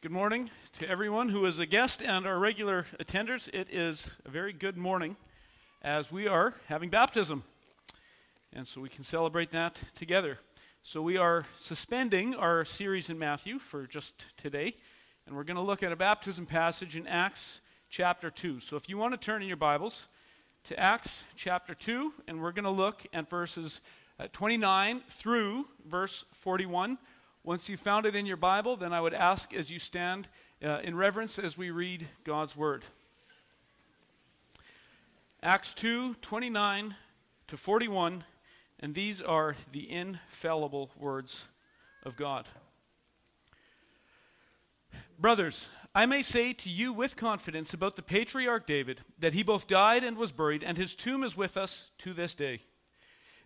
Good morning to everyone who is a guest and our regular attenders. It is a very good morning as we are having baptism. And so we can celebrate that together. So we are suspending our series in Matthew for just today, and we're going to look at a baptism passage in Acts chapter 2. So if you want to turn in your Bibles to Acts chapter 2, and we're going to look at verses uh, 29 through verse 41. Once you've found it in your Bible, then I would ask as you stand uh, in reverence as we read God's Word. Acts 2 29 to 41, and these are the infallible words of God. Brothers, I may say to you with confidence about the patriarch David that he both died and was buried, and his tomb is with us to this day.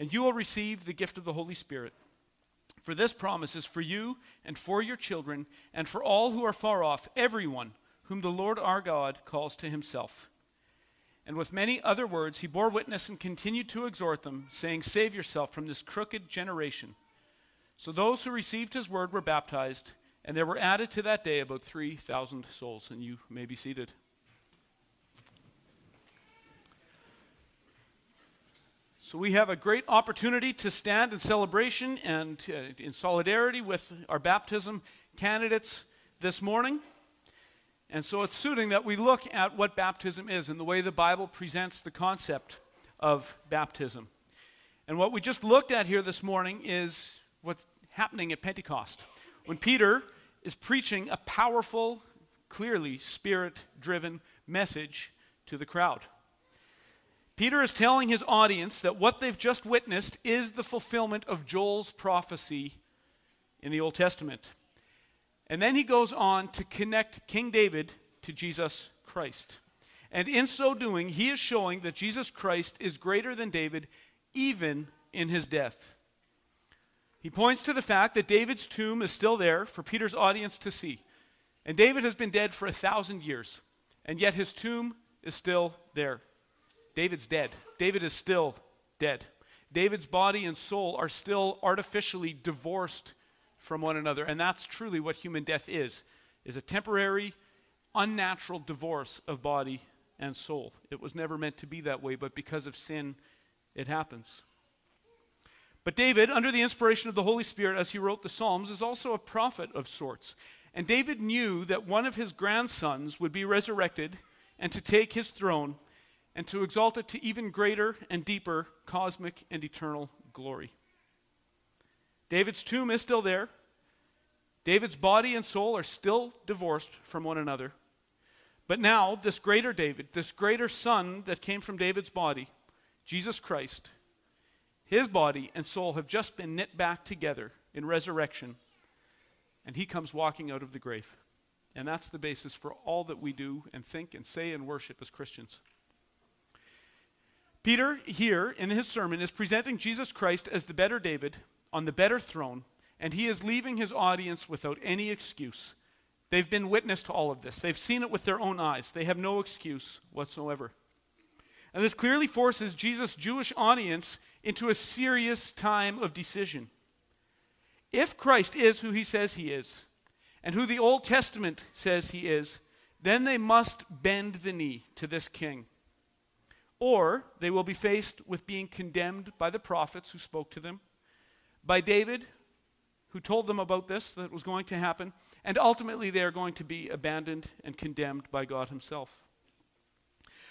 and you will receive the gift of the Holy Spirit. For this promise is for you and for your children and for all who are far off, everyone whom the Lord our God calls to himself. And with many other words, he bore witness and continued to exhort them, saying, Save yourself from this crooked generation. So those who received his word were baptized, and there were added to that day about 3,000 souls. And you may be seated. So we have a great opportunity to stand in celebration and uh, in solidarity with our baptism candidates this morning. And so it's suiting that we look at what baptism is and the way the Bible presents the concept of baptism. And what we just looked at here this morning is what's happening at Pentecost. When Peter is preaching a powerful, clearly spirit driven message to the crowd. Peter is telling his audience that what they've just witnessed is the fulfillment of Joel's prophecy in the Old Testament. And then he goes on to connect King David to Jesus Christ. And in so doing, he is showing that Jesus Christ is greater than David, even in his death. He points to the fact that David's tomb is still there for Peter's audience to see. And David has been dead for a thousand years, and yet his tomb is still there. David's dead. David is still dead. David's body and soul are still artificially divorced from one another. And that's truly what human death is, is a temporary, unnatural divorce of body and soul. It was never meant to be that way, but because of sin, it happens. But David, under the inspiration of the Holy Spirit as he wrote the Psalms, is also a prophet of sorts. And David knew that one of his grandsons would be resurrected and to take his throne and to exalt it to even greater and deeper cosmic and eternal glory. David's tomb is still there. David's body and soul are still divorced from one another. But now, this greater David, this greater son that came from David's body, Jesus Christ, his body and soul have just been knit back together in resurrection, and he comes walking out of the grave. And that's the basis for all that we do and think and say and worship as Christians. Peter, here in his sermon, is presenting Jesus Christ as the better David on the better throne, and he is leaving his audience without any excuse. They've been witness to all of this, they've seen it with their own eyes. They have no excuse whatsoever. And this clearly forces Jesus' Jewish audience into a serious time of decision. If Christ is who he says he is, and who the Old Testament says he is, then they must bend the knee to this king or they will be faced with being condemned by the prophets who spoke to them, by David, who told them about this, that was going to happen, and ultimately they are going to be abandoned and condemned by God Himself.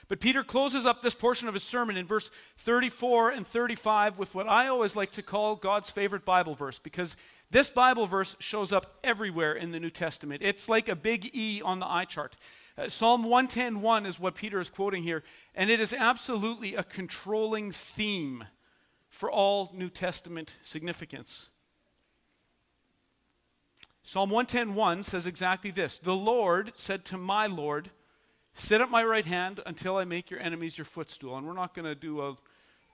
But Peter closes up this portion of his sermon in verse 34 and 35 with what I always like to call God's favorite Bible verse because this Bible verse shows up everywhere in the New Testament. It's like a big E on the eye chart. Uh, Psalm 110:1 is what Peter is quoting here, and it is absolutely a controlling theme for all New Testament significance. Psalm 110:1 says exactly this: "The Lord said to my Lord, sit at my right hand until I make your enemies your footstool." And we're not going to do a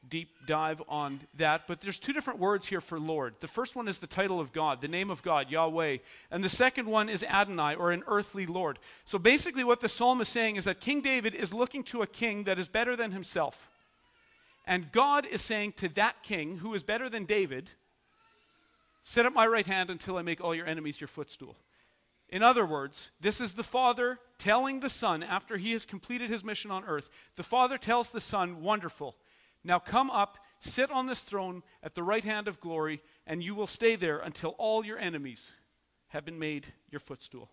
deep dive on that, but there's two different words here for Lord. The first one is the title of God, the name of God, Yahweh, and the second one is Adonai or an earthly Lord. So basically what the psalm is saying is that King David is looking to a king that is better than himself. And God is saying to that king, who is better than David, Sit at my right hand until I make all your enemies your footstool. In other words, this is the Father telling the Son, after he has completed his mission on earth, the Father tells the Son, Wonderful. Now come up, sit on this throne at the right hand of glory, and you will stay there until all your enemies have been made your footstool.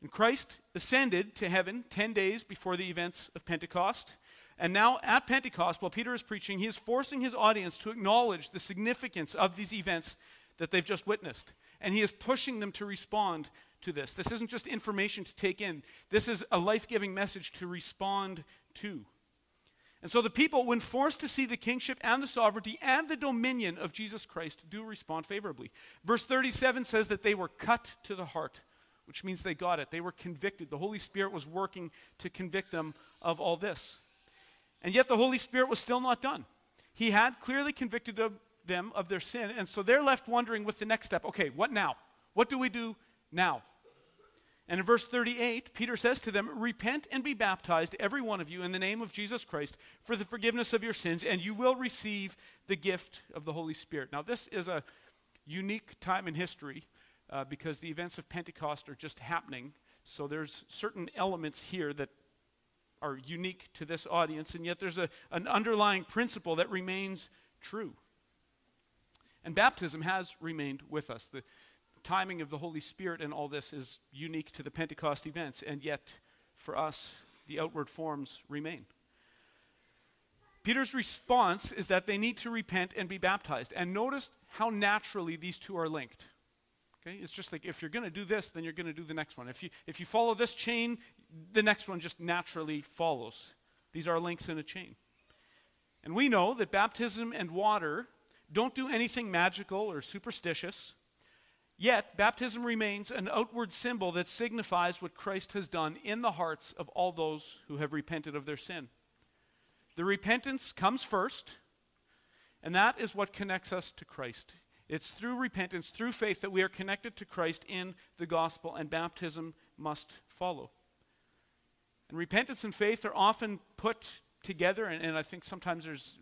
And Christ ascended to heaven 10 days before the events of Pentecost. And now at Pentecost, while Peter is preaching, he is forcing his audience to acknowledge the significance of these events that they've just witnessed. And he is pushing them to respond to this. This isn't just information to take in, this is a life giving message to respond to. And so the people, when forced to see the kingship and the sovereignty and the dominion of Jesus Christ, do respond favorably. Verse 37 says that they were cut to the heart, which means they got it. They were convicted. The Holy Spirit was working to convict them of all this. And yet the Holy Spirit was still not done. He had clearly convicted of them of their sin, and so they're left wondering with the next step okay, what now? What do we do now? And in verse 38, Peter says to them, Repent and be baptized, every one of you, in the name of Jesus Christ, for the forgiveness of your sins, and you will receive the gift of the Holy Spirit. Now, this is a unique time in history uh, because the events of Pentecost are just happening. So there's certain elements here that are unique to this audience, and yet there's a, an underlying principle that remains true. And baptism has remained with us. The timing of the Holy Spirit and all this is unique to the Pentecost events, and yet for us, the outward forms remain. Peter's response is that they need to repent and be baptized. And notice how naturally these two are linked. Okay? It's just like if you're going to do this, then you're going to do the next one. If you, if you follow this chain, the next one just naturally follows. These are links in a chain. And we know that baptism and water don't do anything magical or superstitious. Yet, baptism remains an outward symbol that signifies what Christ has done in the hearts of all those who have repented of their sin. The repentance comes first, and that is what connects us to Christ. It's through repentance, through faith, that we are connected to Christ in the gospel, and baptism must follow. And repentance and faith are often put together, and, and I think sometimes there's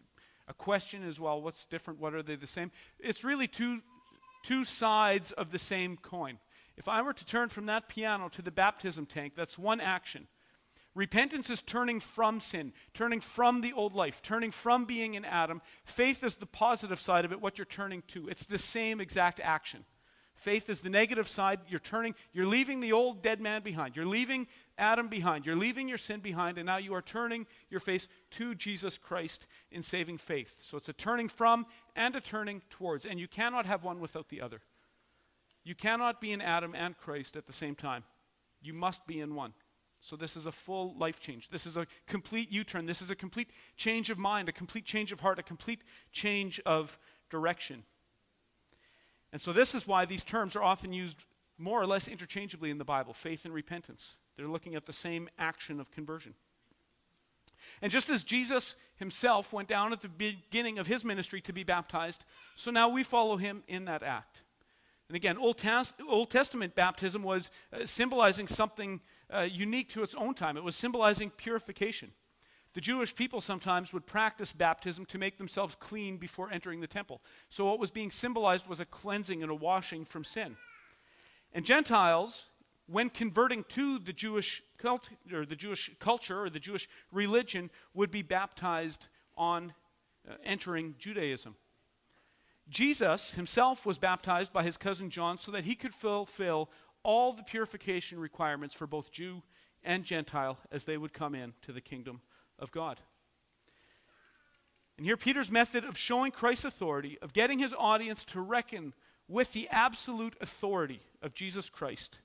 a question as well what's different? What are they the same? It's really two, two sides of the same coin. If I were to turn from that piano to the baptism tank, that's one action. Repentance is turning from sin, turning from the old life, turning from being in Adam. Faith is the positive side of it, what you're turning to. It's the same exact action. Faith is the negative side. You're turning, you're leaving the old dead man behind. You're leaving Adam behind. You're leaving your sin behind, and now you are turning your face to Jesus Christ in saving faith. So it's a turning from and a turning towards, and you cannot have one without the other. You cannot be in Adam and Christ at the same time. You must be in one. So this is a full life change. This is a complete U turn. This is a complete change of mind, a complete change of heart, a complete change of direction. And so, this is why these terms are often used more or less interchangeably in the Bible faith and repentance. They're looking at the same action of conversion. And just as Jesus himself went down at the beginning of his ministry to be baptized, so now we follow him in that act. And again, Old, Tas- Old Testament baptism was uh, symbolizing something uh, unique to its own time, it was symbolizing purification. The Jewish people sometimes would practice baptism to make themselves clean before entering the temple. So, what was being symbolized was a cleansing and a washing from sin. And Gentiles, when converting to the Jewish cult, or the Jewish culture or the Jewish religion, would be baptized on uh, entering Judaism. Jesus himself was baptized by his cousin John so that he could fulfill all the purification requirements for both Jew and Gentile as they would come in to the kingdom of God. And here, Peter's method of showing Christ's authority, of getting his audience to reckon with the absolute authority of Jesus Christ,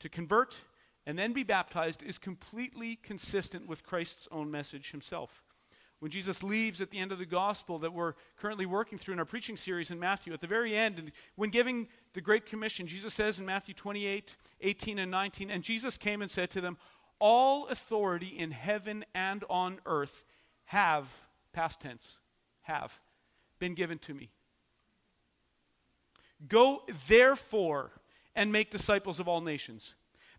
to convert and then be baptized, is completely consistent with Christ's own message himself. When Jesus leaves at the end of the gospel that we're currently working through in our preaching series in Matthew, at the very end, when giving the Great Commission, Jesus says in Matthew 28 18 and 19, and Jesus came and said to them, All authority in heaven and on earth have, past tense, have been given to me. Go therefore and make disciples of all nations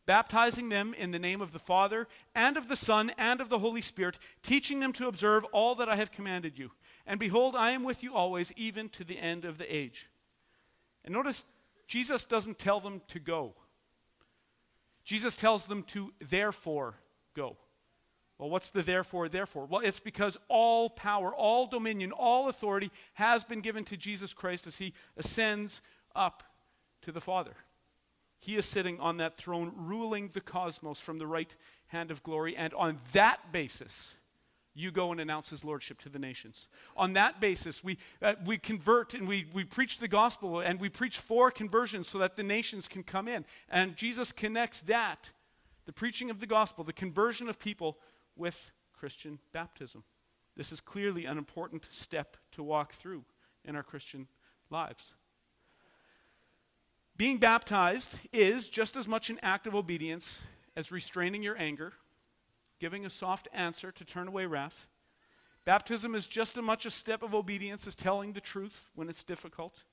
baptizing them in the name of the Father, and of the Son, and of the Holy Spirit, teaching them to observe all that I have commanded you. And behold, I am with you always, even to the end of the age. And notice, Jesus doesn't tell them to go. Jesus tells them to therefore go. Well, what's the therefore, therefore? Well, it's because all power, all dominion, all authority has been given to Jesus Christ as he ascends up to the Father. He is sitting on that throne, ruling the cosmos from the right hand of glory. And on that basis, you go and announce his lordship to the nations. On that basis, we, uh, we convert and we, we preach the gospel and we preach for conversion so that the nations can come in. And Jesus connects that, the preaching of the gospel, the conversion of people, with Christian baptism. This is clearly an important step to walk through in our Christian lives. Being baptized is just as much an act of obedience as restraining your anger, giving a soft answer to turn away wrath. Baptism is just as much a step of obedience as telling the truth when it's difficult.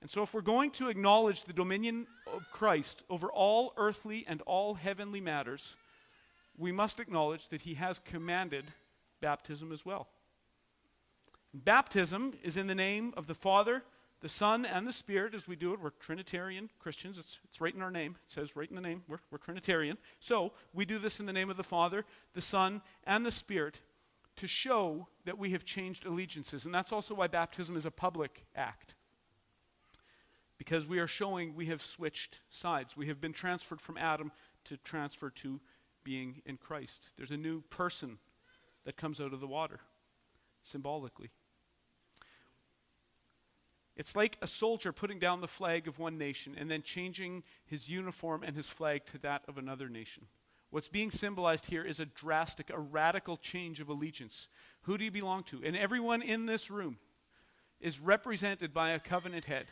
And so, if we're going to acknowledge the dominion of Christ over all earthly and all heavenly matters, we must acknowledge that he has commanded baptism as well. Baptism is in the name of the Father, the Son and the Spirit as we do it. We're Trinitarian Christians. It's, it's right in our name. It says right in the name. We're, we're Trinitarian. So we do this in the name of the Father, the Son, and the Spirit to show that we have changed allegiances. And that's also why baptism is a public act. Because we are showing we have switched sides. We have been transferred from Adam to transfer to being in Christ. There's a new person that comes out of the water, symbolically. It's like a soldier putting down the flag of one nation and then changing his uniform and his flag to that of another nation. What's being symbolized here is a drastic, a radical change of allegiance. Who do you belong to? And everyone in this room is represented by a covenant head.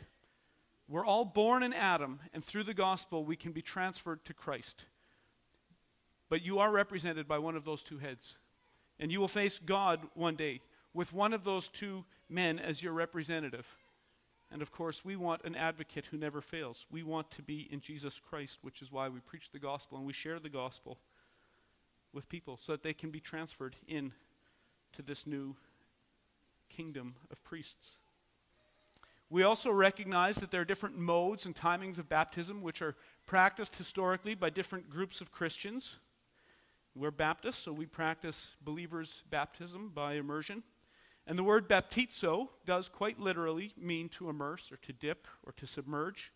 We're all born in Adam, and through the gospel, we can be transferred to Christ. But you are represented by one of those two heads. And you will face God one day with one of those two men as your representative. And of course, we want an advocate who never fails. We want to be in Jesus Christ, which is why we preach the gospel and we share the gospel with people so that they can be transferred in to this new kingdom of priests. We also recognize that there are different modes and timings of baptism which are practiced historically by different groups of Christians. We're Baptists, so we practice believers' baptism by immersion. And the word baptizo does quite literally mean to immerse or to dip or to submerge.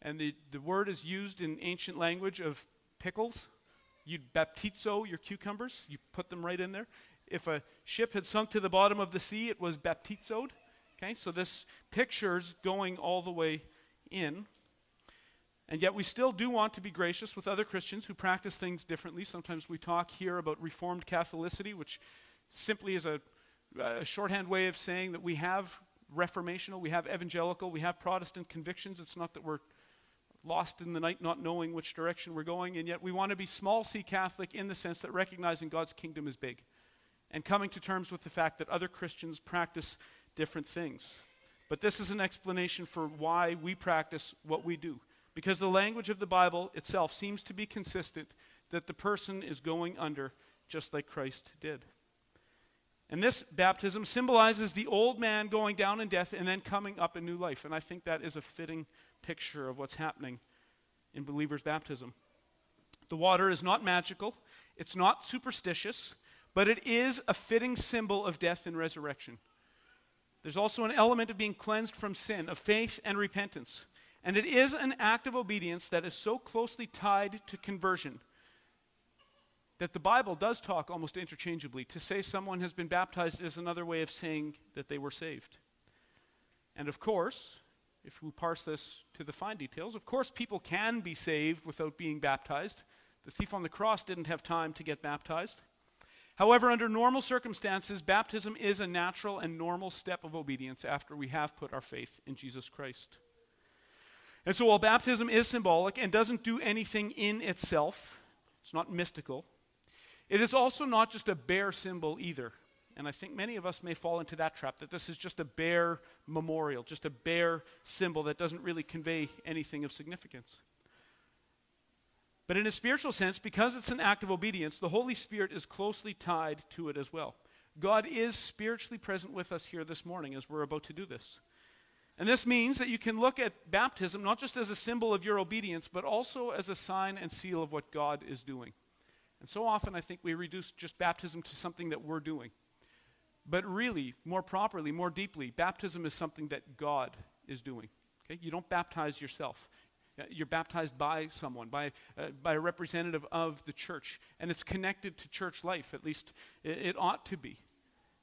And the, the word is used in ancient language of pickles. You'd baptizo your cucumbers, you put them right in there. If a ship had sunk to the bottom of the sea, it was baptizoed. Okay, so this picture's going all the way in. And yet, we still do want to be gracious with other Christians who practice things differently. Sometimes we talk here about Reformed Catholicity, which simply is a a shorthand way of saying that we have reformational, we have evangelical, we have Protestant convictions. It's not that we're lost in the night not knowing which direction we're going, and yet we want to be small c Catholic in the sense that recognizing God's kingdom is big and coming to terms with the fact that other Christians practice different things. But this is an explanation for why we practice what we do. Because the language of the Bible itself seems to be consistent that the person is going under just like Christ did. And this baptism symbolizes the old man going down in death and then coming up in new life. And I think that is a fitting picture of what's happening in believers' baptism. The water is not magical, it's not superstitious, but it is a fitting symbol of death and resurrection. There's also an element of being cleansed from sin, of faith and repentance. And it is an act of obedience that is so closely tied to conversion that the Bible does talk almost interchangeably. To say someone has been baptized is another way of saying that they were saved. And of course, if we parse this to the fine details, of course, people can be saved without being baptized. The thief on the cross didn't have time to get baptized. However, under normal circumstances, baptism is a natural and normal step of obedience after we have put our faith in Jesus Christ. And so, while baptism is symbolic and doesn't do anything in itself, it's not mystical, it is also not just a bare symbol either. And I think many of us may fall into that trap that this is just a bare memorial, just a bare symbol that doesn't really convey anything of significance. But in a spiritual sense, because it's an act of obedience, the Holy Spirit is closely tied to it as well. God is spiritually present with us here this morning as we're about to do this. And this means that you can look at baptism not just as a symbol of your obedience, but also as a sign and seal of what God is doing. And so often I think we reduce just baptism to something that we're doing. But really, more properly, more deeply, baptism is something that God is doing. Okay? You don't baptize yourself. You're baptized by someone, by, uh, by a representative of the church. And it's connected to church life, at least it, it ought to be,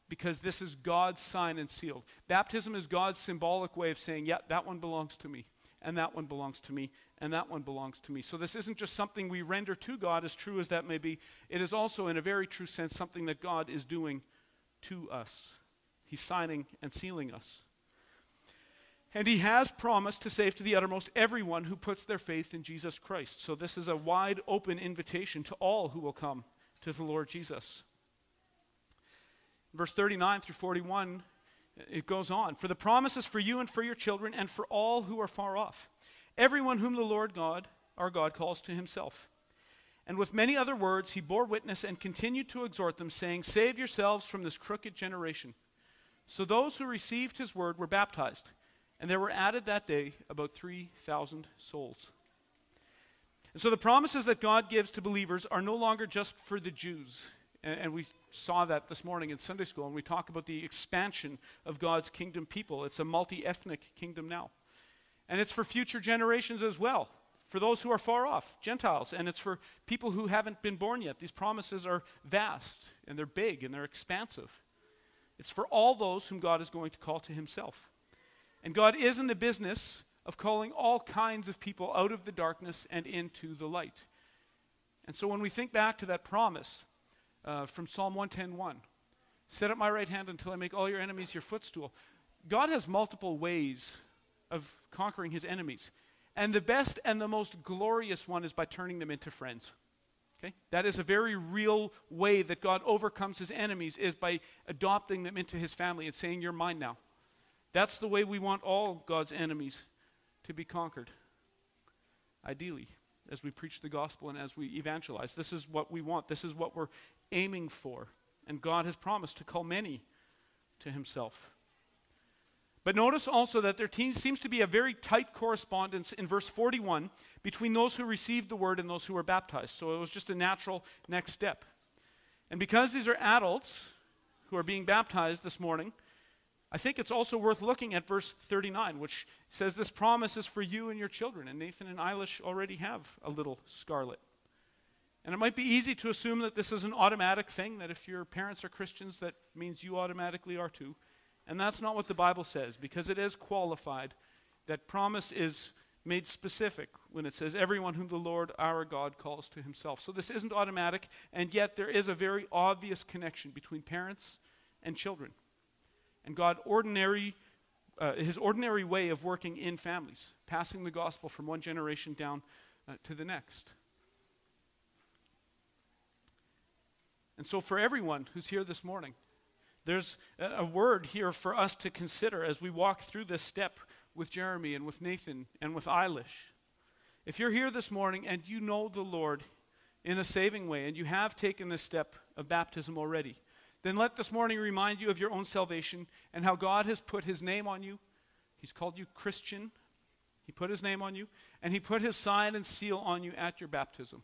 because this is God's sign and seal. Baptism is God's symbolic way of saying, yeah, that one belongs to me, and that one belongs to me, and that one belongs to me. So this isn't just something we render to God, as true as that may be. It is also, in a very true sense, something that God is doing to us. He's signing and sealing us. And he has promised to save to the uttermost everyone who puts their faith in Jesus Christ. So this is a wide open invitation to all who will come to the Lord Jesus. Verse 39 through 41, it goes on For the promise is for you and for your children and for all who are far off, everyone whom the Lord God, our God, calls to himself. And with many other words, he bore witness and continued to exhort them, saying, Save yourselves from this crooked generation. So those who received his word were baptized, and there were added that day about 3,000 souls. And so the promises that God gives to believers are no longer just for the Jews. And, we saw that this morning in Sunday school, and we talk about the expansion of God's kingdom people. It's a multi ethnic kingdom now. And it's for future generations as well for those who are far off, Gentiles, and it's for people who haven't been born yet. These promises are vast, and they're big, and they're expansive. It's for all those whom God is going to call to himself. And God is in the business of calling all kinds of people out of the darkness and into the light. And so when we think back to that promise uh, from Psalm 110.1, set up my right hand until I make all your enemies your footstool. God has multiple ways of conquering his enemies. And the best and the most glorious one is by turning them into friends. Okay? That is a very real way that God overcomes his enemies is by adopting them into his family and saying, You're mine now. That's the way we want all God's enemies to be conquered. Ideally, as we preach the gospel and as we evangelize. This is what we want. This is what we're aiming for. And God has promised to call many to himself. But notice also that there seems to be a very tight correspondence in verse 41 between those who received the word and those who were baptized. So it was just a natural next step. And because these are adults who are being baptized this morning, I think it's also worth looking at verse 39, which says, This promise is for you and your children. And Nathan and Eilish already have a little scarlet. And it might be easy to assume that this is an automatic thing, that if your parents are Christians, that means you automatically are too. And that's not what the Bible says, because it is qualified. That promise is made specific when it says, Everyone whom the Lord our God calls to himself. So this isn't automatic, and yet there is a very obvious connection between parents and children. And God ordinary uh, his ordinary way of working in families, passing the gospel from one generation down uh, to the next. And so, for everyone who's here this morning, there's a word here for us to consider as we walk through this step with Jeremy and with Nathan and with Eilish. If you're here this morning and you know the Lord in a saving way and you have taken this step of baptism already, then let this morning remind you of your own salvation and how God has put his name on you. He's called you Christian. He put his name on you, and he put his sign and seal on you at your baptism.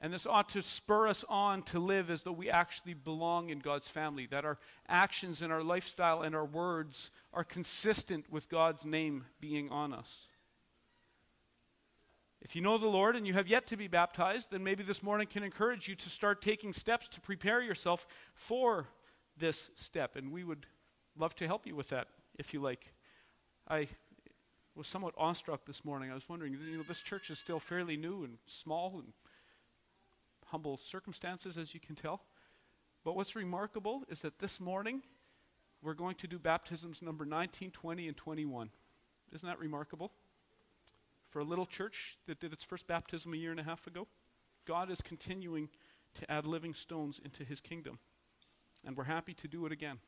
And this ought to spur us on to live as though we actually belong in God's family, that our actions and our lifestyle and our words are consistent with God's name being on us. If you know the Lord and you have yet to be baptized, then maybe this morning can encourage you to start taking steps to prepare yourself for this step. And we would love to help you with that if you like. I was somewhat awestruck this morning. I was wondering, you know, this church is still fairly new and small and humble circumstances, as you can tell. But what's remarkable is that this morning we're going to do baptisms number 19, 20, and 21. Isn't that remarkable? For a little church that did its first baptism a year and a half ago, God is continuing to add living stones into his kingdom. And we're happy to do it again.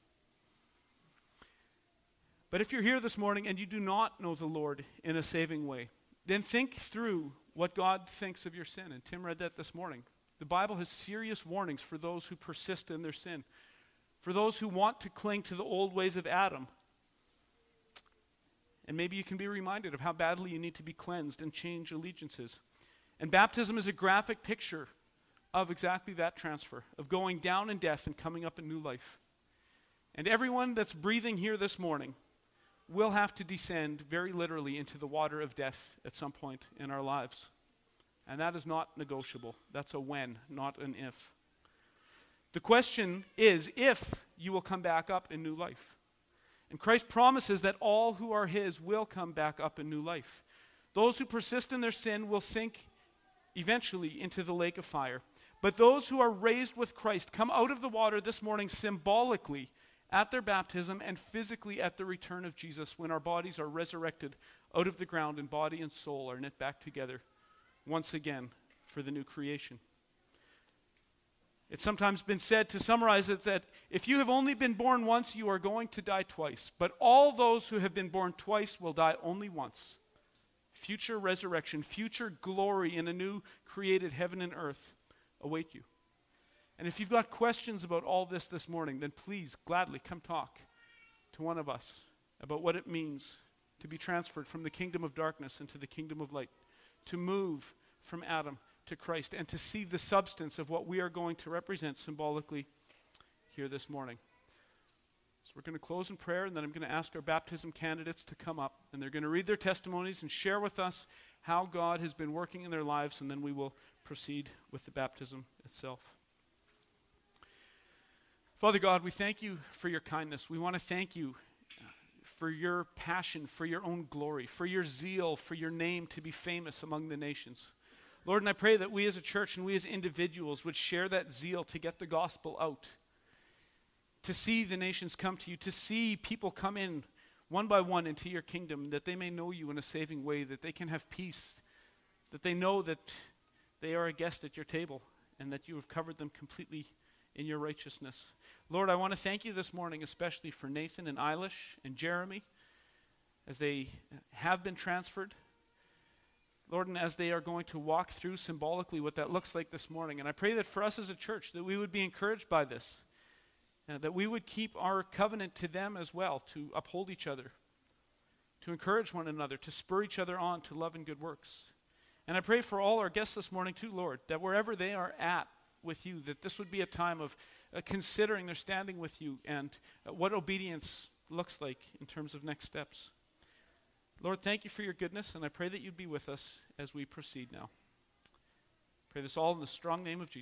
But if you're here this morning and you do not know the Lord in a saving way, then think through what God thinks of your sin. And Tim read that this morning. The Bible has serious warnings for those who persist in their sin, for those who want to cling to the old ways of Adam. And maybe you can be reminded of how badly you need to be cleansed and change allegiances. And baptism is a graphic picture of exactly that transfer, of going down in death and coming up in new life. And everyone that's breathing here this morning will have to descend very literally into the water of death at some point in our lives. And that is not negotiable. That's a when, not an if. The question is if you will come back up in new life. And Christ promises that all who are his will come back up in new life. Those who persist in their sin will sink eventually into the lake of fire. But those who are raised with Christ come out of the water this morning symbolically at their baptism and physically at the return of Jesus when our bodies are resurrected out of the ground and body and soul are knit back together once again for the new creation. It's sometimes been said to summarize it that if you have only been born once, you are going to die twice. But all those who have been born twice will die only once. Future resurrection, future glory in a new created heaven and earth await you. And if you've got questions about all this this morning, then please gladly come talk to one of us about what it means to be transferred from the kingdom of darkness into the kingdom of light to move from Adam to Christ and to see the substance of what we are going to represent symbolically here this morning. So we're going to close in prayer, and then I'm going to ask our baptism candidates to come up, and they're going to read their testimonies and share with us how God has been working in their lives, and then we will proceed with the baptism itself. Father God, we thank you for your kindness. We want to thank you for your passion, for your own glory, for your zeal, for your name to be famous among the nations. Lord, and I pray that we as a church and we as individuals would share that zeal to get the gospel out, to see the nations come to you, to see people come in one by one into your kingdom, that they may know you in a saving way, that they can have peace, that they know that they are a guest at your table, and that you have covered them completely in your righteousness. Lord, I want to thank you this morning, especially for Nathan and Eilish and Jeremy, as they have been transferred. Lord, and as they are going to walk through symbolically what that looks like this morning. And I pray that for us as a church, that we would be encouraged by this, uh, that we would keep our covenant to them as well, to uphold each other, to encourage one another, to spur each other on to love and good works. And I pray for all our guests this morning, too, Lord, that wherever they are at with you, that this would be a time of uh, considering their standing with you and uh, what obedience looks like in terms of next steps. Lord, thank you for your goodness, and I pray that you'd be with us as we proceed now. Pray this all in the strong name of Jesus.